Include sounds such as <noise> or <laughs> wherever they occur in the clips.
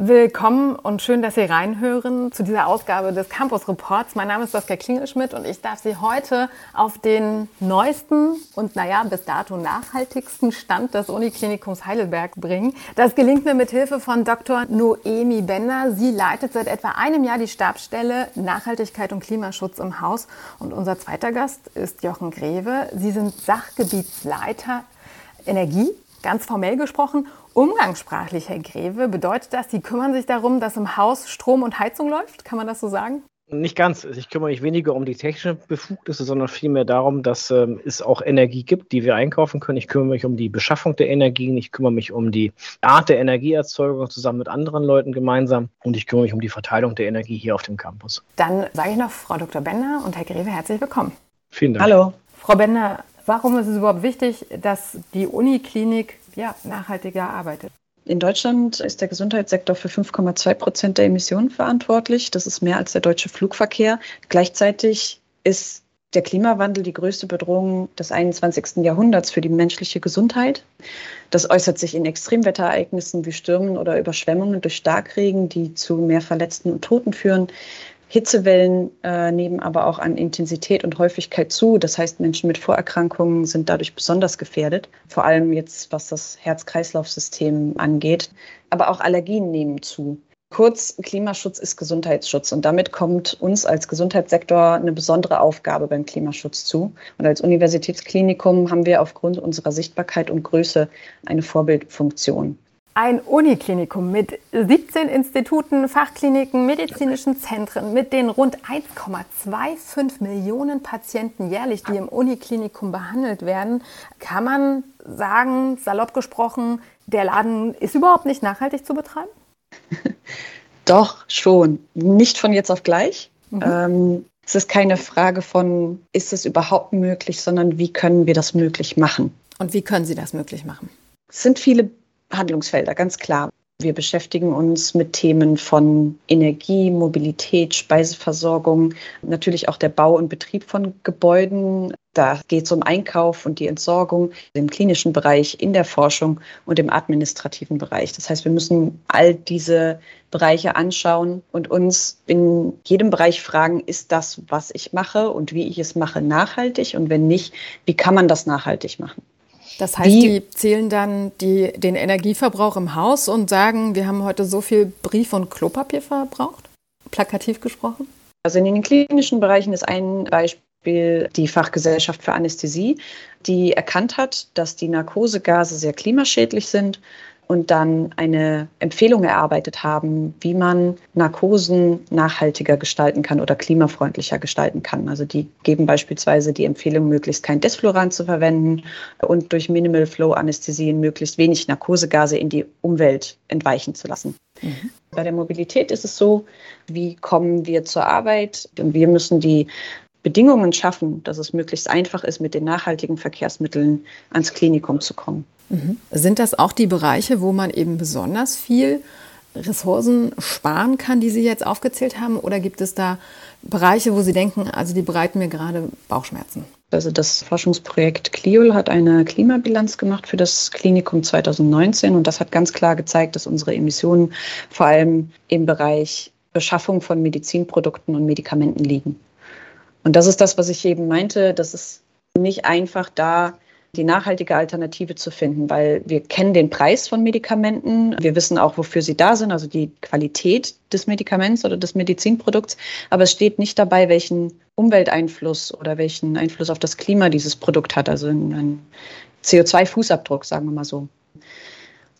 Willkommen und schön, dass Sie reinhören zu dieser Ausgabe des Campus Reports. Mein Name ist Saskia Klingelschmidt und ich darf Sie heute auf den neuesten und naja, bis dato nachhaltigsten Stand des Uniklinikums Heidelberg bringen. Das gelingt mir mit Hilfe von Dr. Noemi Bender. Sie leitet seit etwa einem Jahr die Stabsstelle Nachhaltigkeit und Klimaschutz im Haus. Und unser zweiter Gast ist Jochen Greve. Sie sind Sachgebietsleiter Energie Ganz formell gesprochen, umgangssprachlich, Herr Greve, bedeutet das, Sie kümmern sich darum, dass im Haus Strom und Heizung läuft? Kann man das so sagen? Nicht ganz. Ich kümmere mich weniger um die technischen Befugnisse, sondern vielmehr darum, dass ähm, es auch Energie gibt, die wir einkaufen können. Ich kümmere mich um die Beschaffung der Energien, ich kümmere mich um die Art der Energieerzeugung zusammen mit anderen Leuten gemeinsam und ich kümmere mich um die Verteilung der Energie hier auf dem Campus. Dann sage ich noch Frau Dr. Bender und Herr Greve herzlich willkommen. Vielen Dank. Hallo. Frau Bender, Warum ist es überhaupt wichtig, dass die Uniklinik ja, nachhaltiger arbeitet? In Deutschland ist der Gesundheitssektor für 5,2 Prozent der Emissionen verantwortlich. Das ist mehr als der deutsche Flugverkehr. Gleichzeitig ist der Klimawandel die größte Bedrohung des 21. Jahrhunderts für die menschliche Gesundheit. Das äußert sich in Extremwetterereignissen wie Stürmen oder Überschwemmungen durch Starkregen, die zu mehr Verletzten und Toten führen. Hitzewellen äh, nehmen aber auch an Intensität und Häufigkeit zu. Das heißt, Menschen mit Vorerkrankungen sind dadurch besonders gefährdet, vor allem jetzt was das Herz-Kreislauf-System angeht. Aber auch Allergien nehmen zu. Kurz, Klimaschutz ist Gesundheitsschutz und damit kommt uns als Gesundheitssektor eine besondere Aufgabe beim Klimaschutz zu. Und als Universitätsklinikum haben wir aufgrund unserer Sichtbarkeit und Größe eine Vorbildfunktion. Ein Uniklinikum mit 17 Instituten, Fachkliniken, medizinischen Zentren, mit den rund 1,25 Millionen Patienten jährlich, die im Uniklinikum behandelt werden, kann man sagen, salopp gesprochen, der Laden ist überhaupt nicht nachhaltig zu betreiben? <laughs> Doch, schon. Nicht von jetzt auf gleich. Mhm. Ähm, es ist keine Frage von, ist es überhaupt möglich, sondern wie können wir das möglich machen? Und wie können Sie das möglich machen? Es sind viele Handlungsfelder, ganz klar. Wir beschäftigen uns mit Themen von Energie, Mobilität, Speiseversorgung, natürlich auch der Bau und Betrieb von Gebäuden. Da geht es um Einkauf und die Entsorgung im klinischen Bereich, in der Forschung und im administrativen Bereich. Das heißt, wir müssen all diese Bereiche anschauen und uns in jedem Bereich fragen, ist das, was ich mache und wie ich es mache, nachhaltig? Und wenn nicht, wie kann man das nachhaltig machen? Das heißt, Wie? die zählen dann die, den Energieverbrauch im Haus und sagen, wir haben heute so viel Brief- und Klopapier verbraucht? Plakativ gesprochen? Also in den klinischen Bereichen ist ein Beispiel die Fachgesellschaft für Anästhesie, die erkannt hat, dass die Narkosegase sehr klimaschädlich sind und dann eine Empfehlung erarbeitet haben, wie man Narkosen nachhaltiger gestalten kann oder klimafreundlicher gestalten kann. Also die geben beispielsweise die Empfehlung, möglichst kein Desflorant zu verwenden und durch Minimal Flow Anästhesien möglichst wenig Narkosegase in die Umwelt entweichen zu lassen. Mhm. Bei der Mobilität ist es so, wie kommen wir zur Arbeit? Und wir müssen die Bedingungen schaffen, dass es möglichst einfach ist, mit den nachhaltigen Verkehrsmitteln ans Klinikum zu kommen. Sind das auch die Bereiche, wo man eben besonders viel Ressourcen sparen kann, die Sie jetzt aufgezählt haben? Oder gibt es da Bereiche, wo Sie denken, also die bereiten mir gerade Bauchschmerzen? Also das Forschungsprojekt CLIOL hat eine Klimabilanz gemacht für das Klinikum 2019 und das hat ganz klar gezeigt, dass unsere Emissionen vor allem im Bereich Beschaffung von Medizinprodukten und Medikamenten liegen. Und das ist das, was ich eben meinte, das ist nicht einfach da die nachhaltige Alternative zu finden, weil wir kennen den Preis von Medikamenten, wir wissen auch, wofür sie da sind, also die Qualität des Medikaments oder des Medizinprodukts, aber es steht nicht dabei, welchen Umwelteinfluss oder welchen Einfluss auf das Klima dieses Produkt hat, also ein CO2-Fußabdruck, sagen wir mal so.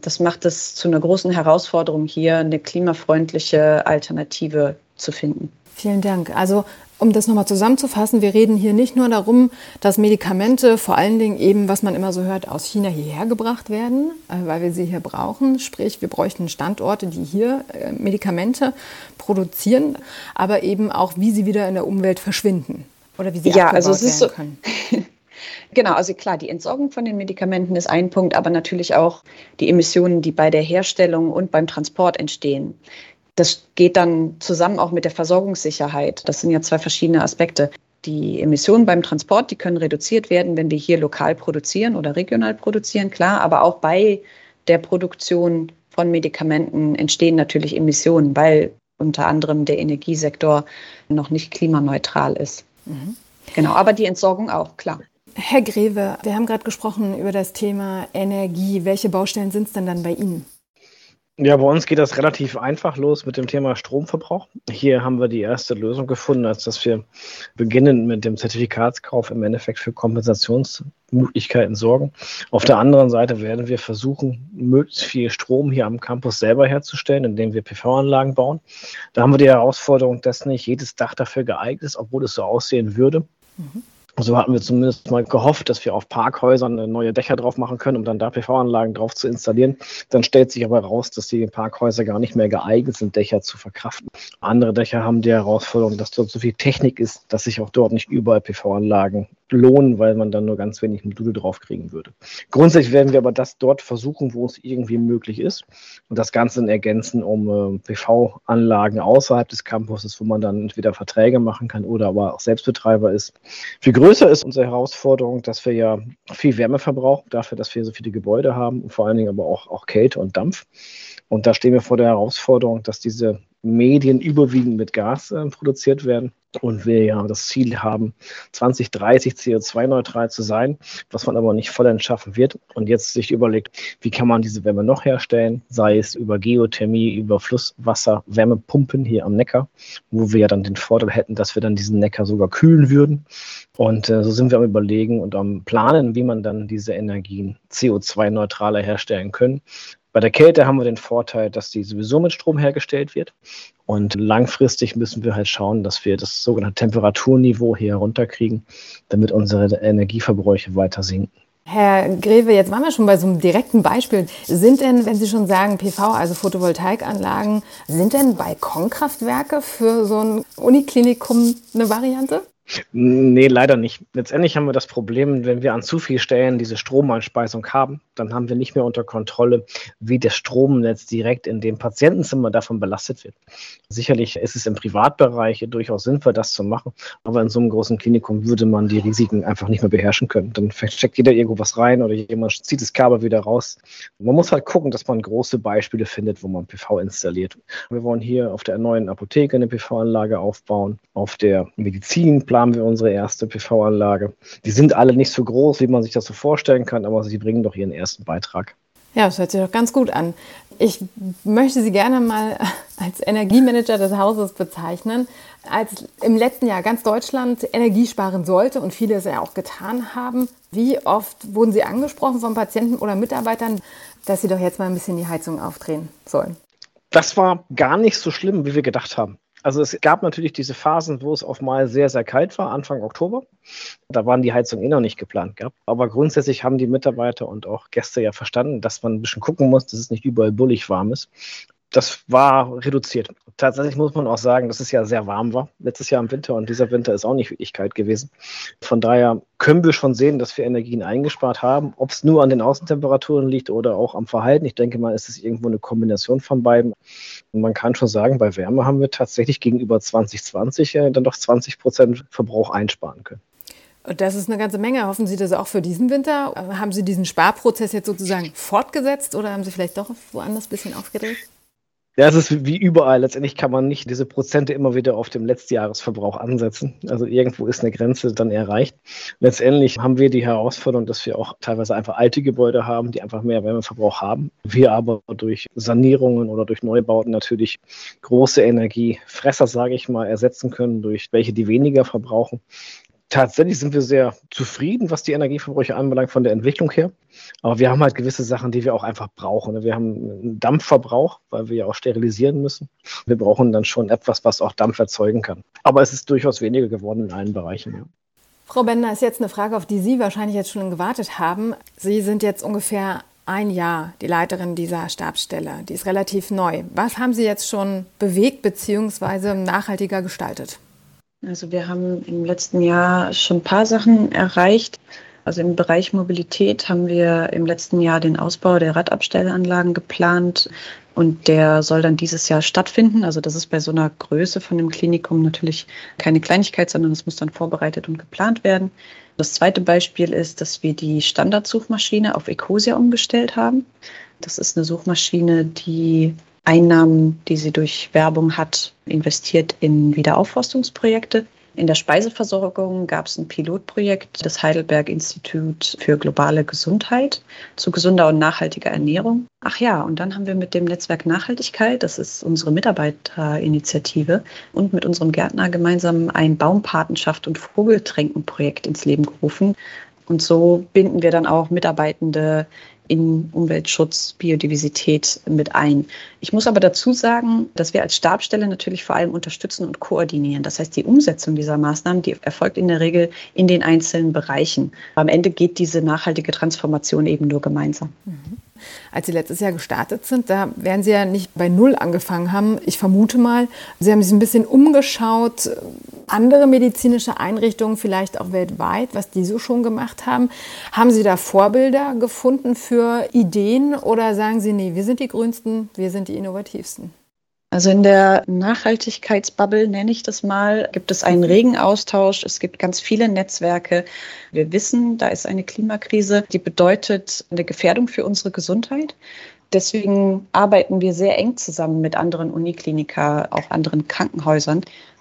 Das macht es zu einer großen Herausforderung, hier eine klimafreundliche Alternative zu finden. Vielen Dank. Also um das nochmal zusammenzufassen, wir reden hier nicht nur darum, dass Medikamente vor allen Dingen eben, was man immer so hört, aus China hierher gebracht werden, äh, weil wir sie hier brauchen. Sprich, wir bräuchten Standorte, die hier äh, Medikamente produzieren, aber eben auch, wie sie wieder in der Umwelt verschwinden oder wie sie ja, also es ist so, können. <laughs> Genau, also klar, die Entsorgung von den Medikamenten ist ein Punkt, aber natürlich auch die Emissionen, die bei der Herstellung und beim Transport entstehen. Das geht dann zusammen auch mit der Versorgungssicherheit. Das sind ja zwei verschiedene Aspekte. Die Emissionen beim Transport, die können reduziert werden, wenn wir hier lokal produzieren oder regional produzieren, klar, aber auch bei der Produktion von Medikamenten entstehen natürlich Emissionen, weil unter anderem der Energiesektor noch nicht klimaneutral ist. Mhm. Genau, aber die Entsorgung auch, klar. Herr Greve, wir haben gerade gesprochen über das Thema Energie. Welche Baustellen sind es denn dann bei Ihnen? Ja, bei uns geht das relativ einfach los mit dem Thema Stromverbrauch. Hier haben wir die erste Lösung gefunden, als dass wir beginnen mit dem Zertifikatskauf im Endeffekt für Kompensationsmöglichkeiten sorgen. Auf der anderen Seite werden wir versuchen, möglichst viel Strom hier am Campus selber herzustellen, indem wir PV-Anlagen bauen. Da haben wir die Herausforderung, dass nicht jedes Dach dafür geeignet ist, obwohl es so aussehen würde. Mhm. So hatten wir zumindest mal gehofft, dass wir auf Parkhäusern neue Dächer drauf machen können, um dann da PV-Anlagen drauf zu installieren. Dann stellt sich aber raus, dass die Parkhäuser gar nicht mehr geeignet sind, Dächer zu verkraften. Andere Dächer haben die Herausforderung, dass dort so viel Technik ist, dass sich auch dort nicht überall PV-Anlagen lohnen, weil man dann nur ganz wenig Module draufkriegen würde. Grundsätzlich werden wir aber das dort versuchen, wo es irgendwie möglich ist und das Ganze dann ergänzen um äh, PV-Anlagen außerhalb des Campuses, wo man dann entweder Verträge machen kann oder aber auch Selbstbetreiber ist. Viel größer ist unsere Herausforderung, dass wir ja viel Wärme verbrauchen, dafür, dass wir so viele Gebäude haben und vor allen Dingen aber auch, auch Kälte und Dampf. Und da stehen wir vor der Herausforderung, dass diese Medien überwiegend mit Gas äh, produziert werden und wir ja das Ziel haben, 2030 CO2-neutral zu sein, was man aber nicht vollends schaffen wird. Und jetzt sich überlegt, wie kann man diese Wärme noch herstellen, sei es über Geothermie, über Flusswasser, Wärmepumpen hier am Neckar, wo wir ja dann den Vorteil hätten, dass wir dann diesen Neckar sogar kühlen würden. Und äh, so sind wir am Überlegen und am Planen, wie man dann diese Energien CO2-neutraler herstellen können. Bei der Kälte haben wir den Vorteil, dass die sowieso mit Strom hergestellt wird. Und langfristig müssen wir halt schauen, dass wir das sogenannte Temperaturniveau hier runterkriegen, damit unsere Energieverbräuche weiter sinken. Herr Greve, jetzt waren wir schon bei so einem direkten Beispiel. Sind denn, wenn Sie schon sagen PV, also Photovoltaikanlagen, sind denn Balkonkraftwerke für so ein Uniklinikum eine Variante? Nee, leider nicht. Letztendlich haben wir das Problem, wenn wir an zu vielen Stellen diese Stromeinspeisung haben, dann haben wir nicht mehr unter Kontrolle, wie das Stromnetz direkt in dem Patientenzimmer davon belastet wird. Sicherlich ist es im Privatbereich durchaus sinnvoll, das zu machen, aber in so einem großen Klinikum würde man die Risiken einfach nicht mehr beherrschen können. Dann steckt jeder irgendwo was rein oder jemand zieht das Kabel wieder raus. Man muss halt gucken, dass man große Beispiele findet, wo man PV installiert. Wir wollen hier auf der neuen Apotheke eine PV-Anlage aufbauen, auf der Medizin planen wir unsere erste PV-Anlage. Die sind alle nicht so groß, wie man sich das so vorstellen kann, aber sie bringen doch ihren ersten Beitrag. Ja, das hört sich doch ganz gut an. Ich möchte Sie gerne mal <laughs> als Energiemanager des Hauses bezeichnen. Als im letzten Jahr ganz Deutschland Energie sparen sollte und viele es ja auch getan haben, wie oft wurden Sie angesprochen von Patienten oder Mitarbeitern, dass sie doch jetzt mal ein bisschen die Heizung aufdrehen sollen? Das war gar nicht so schlimm, wie wir gedacht haben. Also es gab natürlich diese Phasen, wo es auf mal sehr, sehr kalt war, Anfang Oktober. Da waren die Heizungen eh noch nicht geplant gehabt. Aber grundsätzlich haben die Mitarbeiter und auch Gäste ja verstanden, dass man ein bisschen gucken muss, dass es nicht überall bullig warm ist das war reduziert. Tatsächlich muss man auch sagen, dass es ja sehr warm war letztes Jahr im Winter und dieser Winter ist auch nicht wirklich kalt gewesen. Von daher können wir schon sehen, dass wir Energien eingespart haben. Ob es nur an den Außentemperaturen liegt oder auch am Verhalten, ich denke mal, ist es irgendwo eine Kombination von beiden. Und man kann schon sagen, bei Wärme haben wir tatsächlich gegenüber 2020 äh, dann doch 20 Prozent Verbrauch einsparen können. Das ist eine ganze Menge. Hoffen Sie das auch für diesen Winter? Haben Sie diesen Sparprozess jetzt sozusagen fortgesetzt oder haben Sie vielleicht doch woanders ein bisschen aufgedreht? Ja, es ist wie überall. Letztendlich kann man nicht diese Prozente immer wieder auf dem Letztjahresverbrauch ansetzen. Also irgendwo ist eine Grenze dann erreicht. Letztendlich haben wir die Herausforderung, dass wir auch teilweise einfach alte Gebäude haben, die einfach mehr Wärmeverbrauch haben. Wir aber durch Sanierungen oder durch Neubauten natürlich große Energiefresser, sage ich mal, ersetzen können durch welche, die weniger verbrauchen. Tatsächlich sind wir sehr zufrieden, was die Energieverbräuche anbelangt, von der Entwicklung her. Aber wir haben halt gewisse Sachen, die wir auch einfach brauchen. Wir haben einen Dampfverbrauch, weil wir ja auch sterilisieren müssen. Wir brauchen dann schon etwas, was auch Dampf erzeugen kann. Aber es ist durchaus weniger geworden in allen Bereichen. Ja. Frau Bender, ist jetzt eine Frage, auf die Sie wahrscheinlich jetzt schon gewartet haben. Sie sind jetzt ungefähr ein Jahr die Leiterin dieser Stabsstelle. Die ist relativ neu. Was haben Sie jetzt schon bewegt bzw. nachhaltiger gestaltet? Also wir haben im letzten Jahr schon ein paar Sachen erreicht. Also im Bereich Mobilität haben wir im letzten Jahr den Ausbau der Radabstellanlagen geplant und der soll dann dieses Jahr stattfinden. Also das ist bei so einer Größe von dem Klinikum natürlich keine Kleinigkeit, sondern es muss dann vorbereitet und geplant werden. Das zweite Beispiel ist, dass wir die Standardsuchmaschine auf Ecosia umgestellt haben. Das ist eine Suchmaschine, die Einnahmen, die sie durch Werbung hat, investiert in Wiederaufforstungsprojekte. In der Speiseversorgung gab es ein Pilotprojekt des Heidelberg Institut für globale Gesundheit zu gesunder und nachhaltiger Ernährung. Ach ja, und dann haben wir mit dem Netzwerk Nachhaltigkeit, das ist unsere Mitarbeiterinitiative, und mit unserem Gärtner gemeinsam ein Baumpatenschaft und Vogeltränkenprojekt ins Leben gerufen. Und so binden wir dann auch Mitarbeitende in Umweltschutz, Biodiversität mit ein. Ich muss aber dazu sagen, dass wir als Stabstelle natürlich vor allem unterstützen und koordinieren. Das heißt, die Umsetzung dieser Maßnahmen, die erfolgt in der Regel in den einzelnen Bereichen. Am Ende geht diese nachhaltige Transformation eben nur gemeinsam. Mhm. Als Sie letztes Jahr gestartet sind, da werden Sie ja nicht bei Null angefangen haben. Ich vermute mal, Sie haben sich ein bisschen umgeschaut, andere medizinische Einrichtungen, vielleicht auch weltweit, was die so schon gemacht haben. Haben Sie da Vorbilder gefunden für Ideen oder sagen Sie, nee, wir sind die Grünsten, wir sind die Innovativsten? Also in der Nachhaltigkeitsbubble nenne ich das mal, gibt es einen regen Austausch. Es gibt ganz viele Netzwerke. Wir wissen, da ist eine Klimakrise, die bedeutet eine Gefährdung für unsere Gesundheit. Deswegen arbeiten wir sehr eng zusammen mit anderen Unikliniker, auch anderen Krankenhäusern.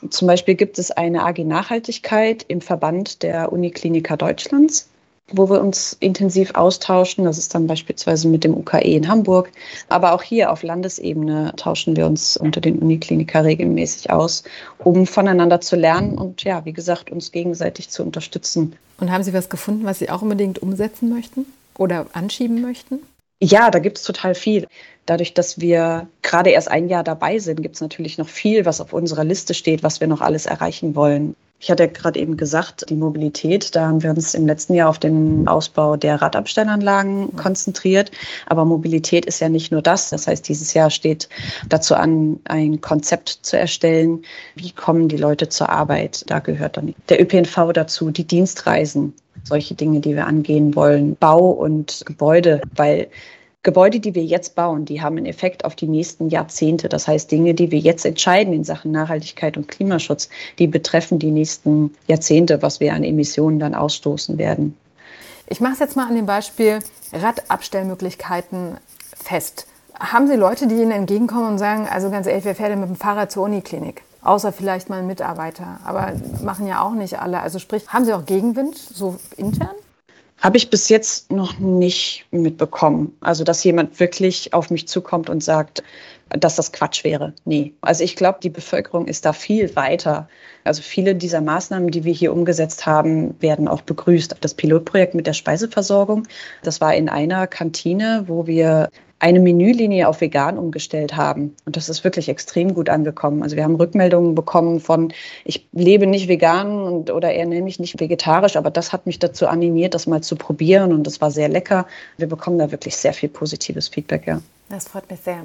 Zum Beispiel gibt es eine AG Nachhaltigkeit im Verband der Unikliniker Deutschlands wo wir uns intensiv austauschen. Das ist dann beispielsweise mit dem UKE in Hamburg. Aber auch hier auf Landesebene tauschen wir uns unter den Unikliniker regelmäßig aus, um voneinander zu lernen und ja, wie gesagt, uns gegenseitig zu unterstützen. Und haben Sie was gefunden, was Sie auch unbedingt umsetzen möchten oder anschieben möchten? Ja, da gibt es total viel. Dadurch, dass wir gerade erst ein Jahr dabei sind, gibt es natürlich noch viel, was auf unserer Liste steht, was wir noch alles erreichen wollen. Ich hatte ja gerade eben gesagt, die Mobilität, da haben wir uns im letzten Jahr auf den Ausbau der Radabstellanlagen konzentriert. Aber Mobilität ist ja nicht nur das. Das heißt, dieses Jahr steht dazu an, ein Konzept zu erstellen. Wie kommen die Leute zur Arbeit? Da gehört dann der ÖPNV dazu, die Dienstreisen, solche Dinge, die wir angehen wollen, Bau und Gebäude, weil Gebäude, die wir jetzt bauen, die haben einen Effekt auf die nächsten Jahrzehnte. Das heißt, Dinge, die wir jetzt entscheiden in Sachen Nachhaltigkeit und Klimaschutz, die betreffen die nächsten Jahrzehnte, was wir an Emissionen dann ausstoßen werden. Ich mache es jetzt mal an dem Beispiel Radabstellmöglichkeiten fest. Haben Sie Leute, die Ihnen entgegenkommen und sagen, also ganz ehrlich, wer fährt denn mit dem Fahrrad zur Uniklinik? Außer vielleicht mal ein Mitarbeiter. Aber machen ja auch nicht alle. Also sprich, haben Sie auch Gegenwind, so intern? Habe ich bis jetzt noch nicht mitbekommen. Also, dass jemand wirklich auf mich zukommt und sagt, dass das Quatsch wäre. Nee. Also ich glaube, die Bevölkerung ist da viel weiter. Also viele dieser Maßnahmen, die wir hier umgesetzt haben, werden auch begrüßt. Das Pilotprojekt mit der Speiseversorgung, das war in einer Kantine, wo wir eine Menülinie auf vegan umgestellt haben. Und das ist wirklich extrem gut angekommen. Also wir haben Rückmeldungen bekommen von, ich lebe nicht vegan und, oder eher nämlich nicht vegetarisch, aber das hat mich dazu animiert, das mal zu probieren und das war sehr lecker. Wir bekommen da wirklich sehr viel positives Feedback, ja. Das freut mich sehr.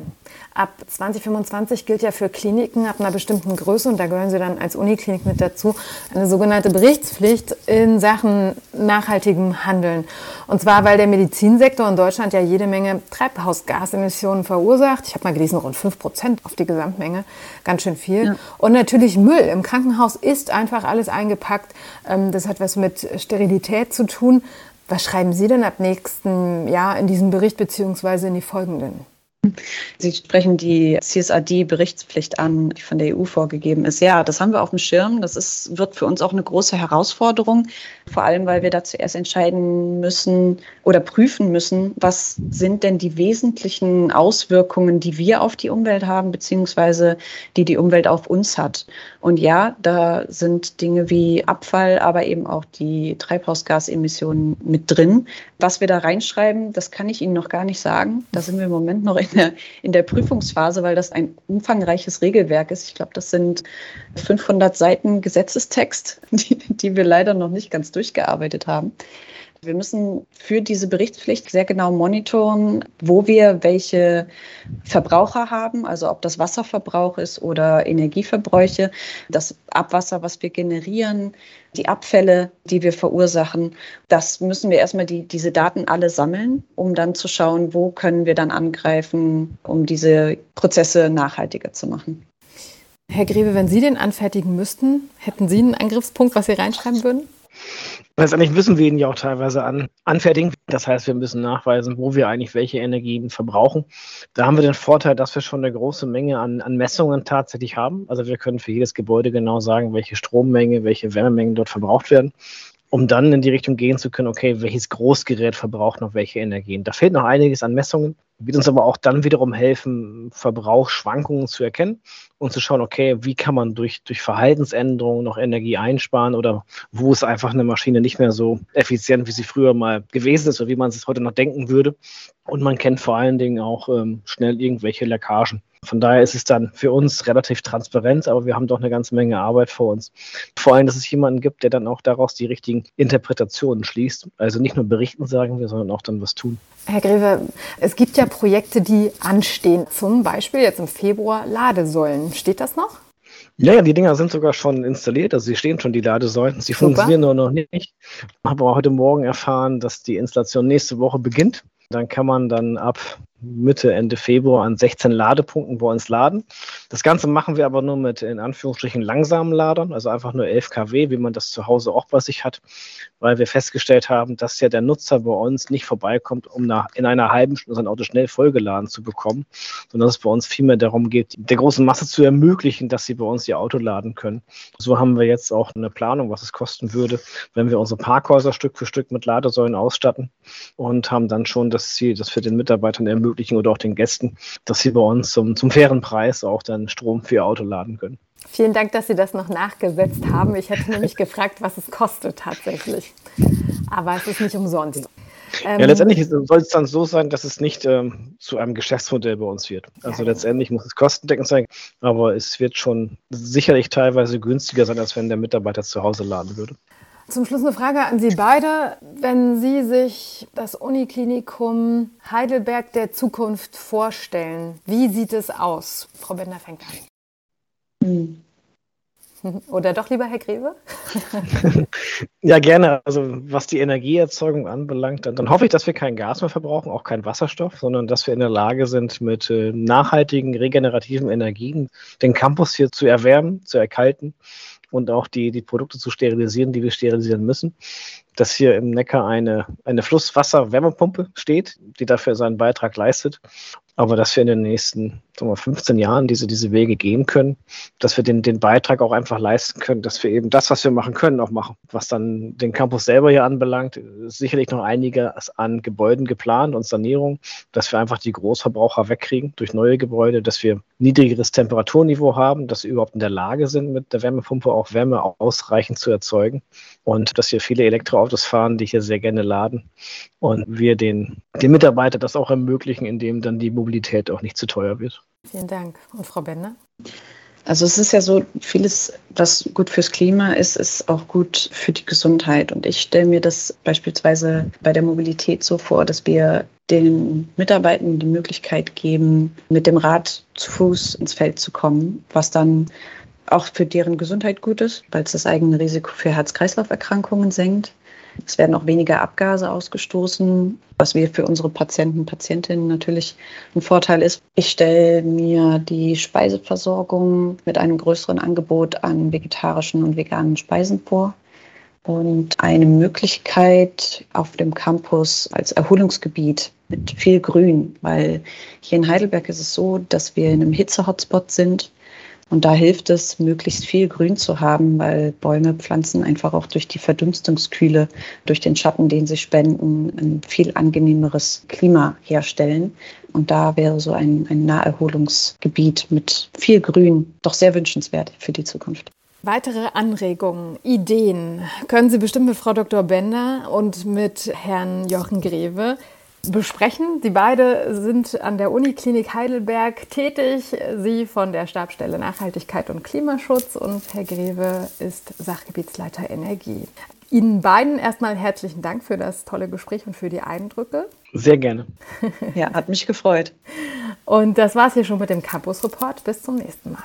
Ab 2025 gilt ja für Kliniken ab einer bestimmten Größe, und da gehören Sie dann als Uniklinik mit dazu, eine sogenannte Berichtspflicht in Sachen nachhaltigem Handeln. Und zwar, weil der Medizinsektor in Deutschland ja jede Menge Treibhausgasemissionen verursacht. Ich habe mal gelesen, rund 5 Prozent auf die Gesamtmenge. Ganz schön viel. Ja. Und natürlich Müll. Im Krankenhaus ist einfach alles eingepackt. Ähm, das hat was mit Sterilität zu tun. Was schreiben Sie denn ab nächsten Jahr in diesem Bericht beziehungsweise in die folgenden? Sie sprechen die CSRD-Berichtspflicht an, die von der EU vorgegeben ist. Ja, das haben wir auf dem Schirm. Das ist, wird für uns auch eine große Herausforderung, vor allem weil wir da zuerst entscheiden müssen oder prüfen müssen, was sind denn die wesentlichen Auswirkungen, die wir auf die Umwelt haben, beziehungsweise die die Umwelt auf uns hat. Und ja, da sind Dinge wie Abfall, aber eben auch die Treibhausgasemissionen mit drin. Was wir da reinschreiben, das kann ich Ihnen noch gar nicht sagen. Da sind wir im Moment noch in der, in der Prüfungsphase, weil das ein umfangreiches Regelwerk ist. Ich glaube, das sind 500 Seiten Gesetzestext, <laughs> die, die wir leider noch nicht ganz durchgearbeitet haben. Wir müssen für diese Berichtspflicht sehr genau monitoren, wo wir welche Verbraucher haben, also ob das Wasserverbrauch ist oder Energieverbräuche, das Abwasser, was wir generieren, die Abfälle, die wir verursachen. Das müssen wir erstmal die, diese Daten alle sammeln, um dann zu schauen, wo können wir dann angreifen, um diese Prozesse nachhaltiger zu machen. Herr Grebe, wenn Sie den anfertigen müssten, hätten Sie einen Angriffspunkt, was Sie reinschreiben würden? Letztendlich müssen wir ihn ja auch teilweise an, anfertigen. Das heißt, wir müssen nachweisen, wo wir eigentlich welche Energien verbrauchen. Da haben wir den Vorteil, dass wir schon eine große Menge an, an Messungen tatsächlich haben. Also wir können für jedes Gebäude genau sagen, welche Strommenge, welche Wärmemengen dort verbraucht werden um dann in die Richtung gehen zu können, okay, welches Großgerät verbraucht noch welche Energien. Da fehlt noch einiges an Messungen, wird uns aber auch dann wiederum helfen, Verbrauchsschwankungen zu erkennen und zu schauen, okay, wie kann man durch, durch Verhaltensänderungen noch Energie einsparen oder wo ist einfach eine Maschine nicht mehr so effizient, wie sie früher mal gewesen ist oder wie man es heute noch denken würde. Und man kennt vor allen Dingen auch ähm, schnell irgendwelche Leckagen. Von daher ist es dann für uns relativ transparent, aber wir haben doch eine ganze Menge Arbeit vor uns. Vor allem, dass es jemanden gibt, der dann auch daraus die richtigen Interpretationen schließt. Also nicht nur berichten, sagen wir, sondern auch dann was tun. Herr Greve, es gibt ja Projekte, die anstehen. Zum Beispiel jetzt im Februar Ladesäulen. Steht das noch? Ja, ja, die Dinger sind sogar schon installiert, also sie stehen schon, die Ladesäulen. Sie Super. funktionieren nur noch nicht. Ich habe aber heute Morgen erfahren, dass die Installation nächste Woche beginnt. Dann kann man dann ab Mitte, Ende Februar an 16 Ladepunkten bei uns laden. Das Ganze machen wir aber nur mit in Anführungsstrichen langsamen Ladern, also einfach nur 11 kW, wie man das zu Hause auch bei sich hat, weil wir festgestellt haben, dass ja der Nutzer bei uns nicht vorbeikommt, um nach, in einer halben Stunde sein Auto schnell vollgeladen zu bekommen, sondern dass es bei uns vielmehr darum geht, der großen Masse zu ermöglichen, dass sie bei uns ihr Auto laden können. So haben wir jetzt auch eine Planung, was es kosten würde, wenn wir unsere Parkhäuser Stück für Stück mit Ladesäulen ausstatten und haben dann schon das Ziel, dass wir den Mitarbeitern ermöglichen, ermöglichen oder auch den Gästen, dass sie bei uns zum, zum fairen Preis auch dann Strom für ihr Auto laden können. Vielen Dank, dass Sie das noch nachgesetzt haben. Ich hätte nämlich gefragt, was es kostet tatsächlich. Aber es ist nicht umsonst. ja, letztendlich soll es dann so sein, dass es nicht ähm, zu einem Geschäftsmodell bei uns wird. Also ja, letztendlich muss es kostendeckend sein, aber es wird schon sicherlich teilweise günstiger sein, als wenn der Mitarbeiter zu Hause laden würde. Zum Schluss eine Frage an Sie beide. Wenn Sie sich das Uniklinikum Heidelberg der Zukunft vorstellen, wie sieht es aus? Frau Bender fängt an. Hm. Oder doch lieber Herr Greve? <laughs> ja, gerne. Also was die Energieerzeugung anbelangt, dann, dann, hoffe ich, dass wir kein Gas mehr verbrauchen, auch kein Wasserstoff, sondern dass wir in der Lage sind, mit äh, nachhaltigen, regenerativen Energien den Campus hier zu erwärmen, zu erkalten und auch die, die Produkte zu sterilisieren, die wir sterilisieren müssen. Dass hier im Neckar eine, eine Flusswasser-Wärmepumpe steht, die dafür seinen Beitrag leistet aber dass wir in den nächsten sagen wir, 15 Jahren diese, diese Wege gehen können, dass wir den, den Beitrag auch einfach leisten können, dass wir eben das, was wir machen können, auch machen. Was dann den Campus selber hier anbelangt, ist sicherlich noch einiges an Gebäuden geplant und Sanierung, dass wir einfach die Großverbraucher wegkriegen durch neue Gebäude, dass wir niedrigeres Temperaturniveau haben, dass wir überhaupt in der Lage sind, mit der Wärmepumpe auch Wärme ausreichend zu erzeugen und dass wir viele Elektroautos fahren, die hier sehr gerne laden und wir den, den Mitarbeitern das auch ermöglichen, indem dann die Mobilität auch nicht zu teuer wird. Vielen Dank. Und Frau Bender? Also es ist ja so, vieles, was gut fürs Klima ist, ist auch gut für die Gesundheit. Und ich stelle mir das beispielsweise bei der Mobilität so vor, dass wir den Mitarbeitern die Möglichkeit geben, mit dem Rad zu Fuß ins Feld zu kommen, was dann auch für deren Gesundheit gut ist, weil es das eigene Risiko für Herz-Kreislauf-Erkrankungen senkt. Es werden auch weniger Abgase ausgestoßen, was wir für unsere Patienten Patientinnen natürlich ein Vorteil ist. Ich stelle mir die Speiseversorgung mit einem größeren Angebot an vegetarischen und veganen Speisen vor und eine Möglichkeit auf dem Campus als Erholungsgebiet mit viel Grün, weil hier in Heidelberg ist es so, dass wir in einem Hitze-Hotspot sind und da hilft es, möglichst viel Grün zu haben, weil Bäume, Pflanzen einfach auch durch die Verdunstungskühle, durch den Schatten, den sie spenden, ein viel angenehmeres Klima herstellen. Und da wäre so ein, ein Naherholungsgebiet mit viel Grün doch sehr wünschenswert für die Zukunft. Weitere Anregungen, Ideen können Sie bestimmt mit Frau Dr. Bender und mit Herrn Jochen Greve besprechen. Sie beide sind an der Uniklinik Heidelberg tätig. Sie von der Stabstelle Nachhaltigkeit und Klimaschutz und Herr Greve ist Sachgebietsleiter Energie. Ihnen beiden erstmal herzlichen Dank für das tolle Gespräch und für die Eindrücke. Sehr gerne. ja, hat mich gefreut. Und das war es hier schon mit dem Campus Report. Bis zum nächsten Mal.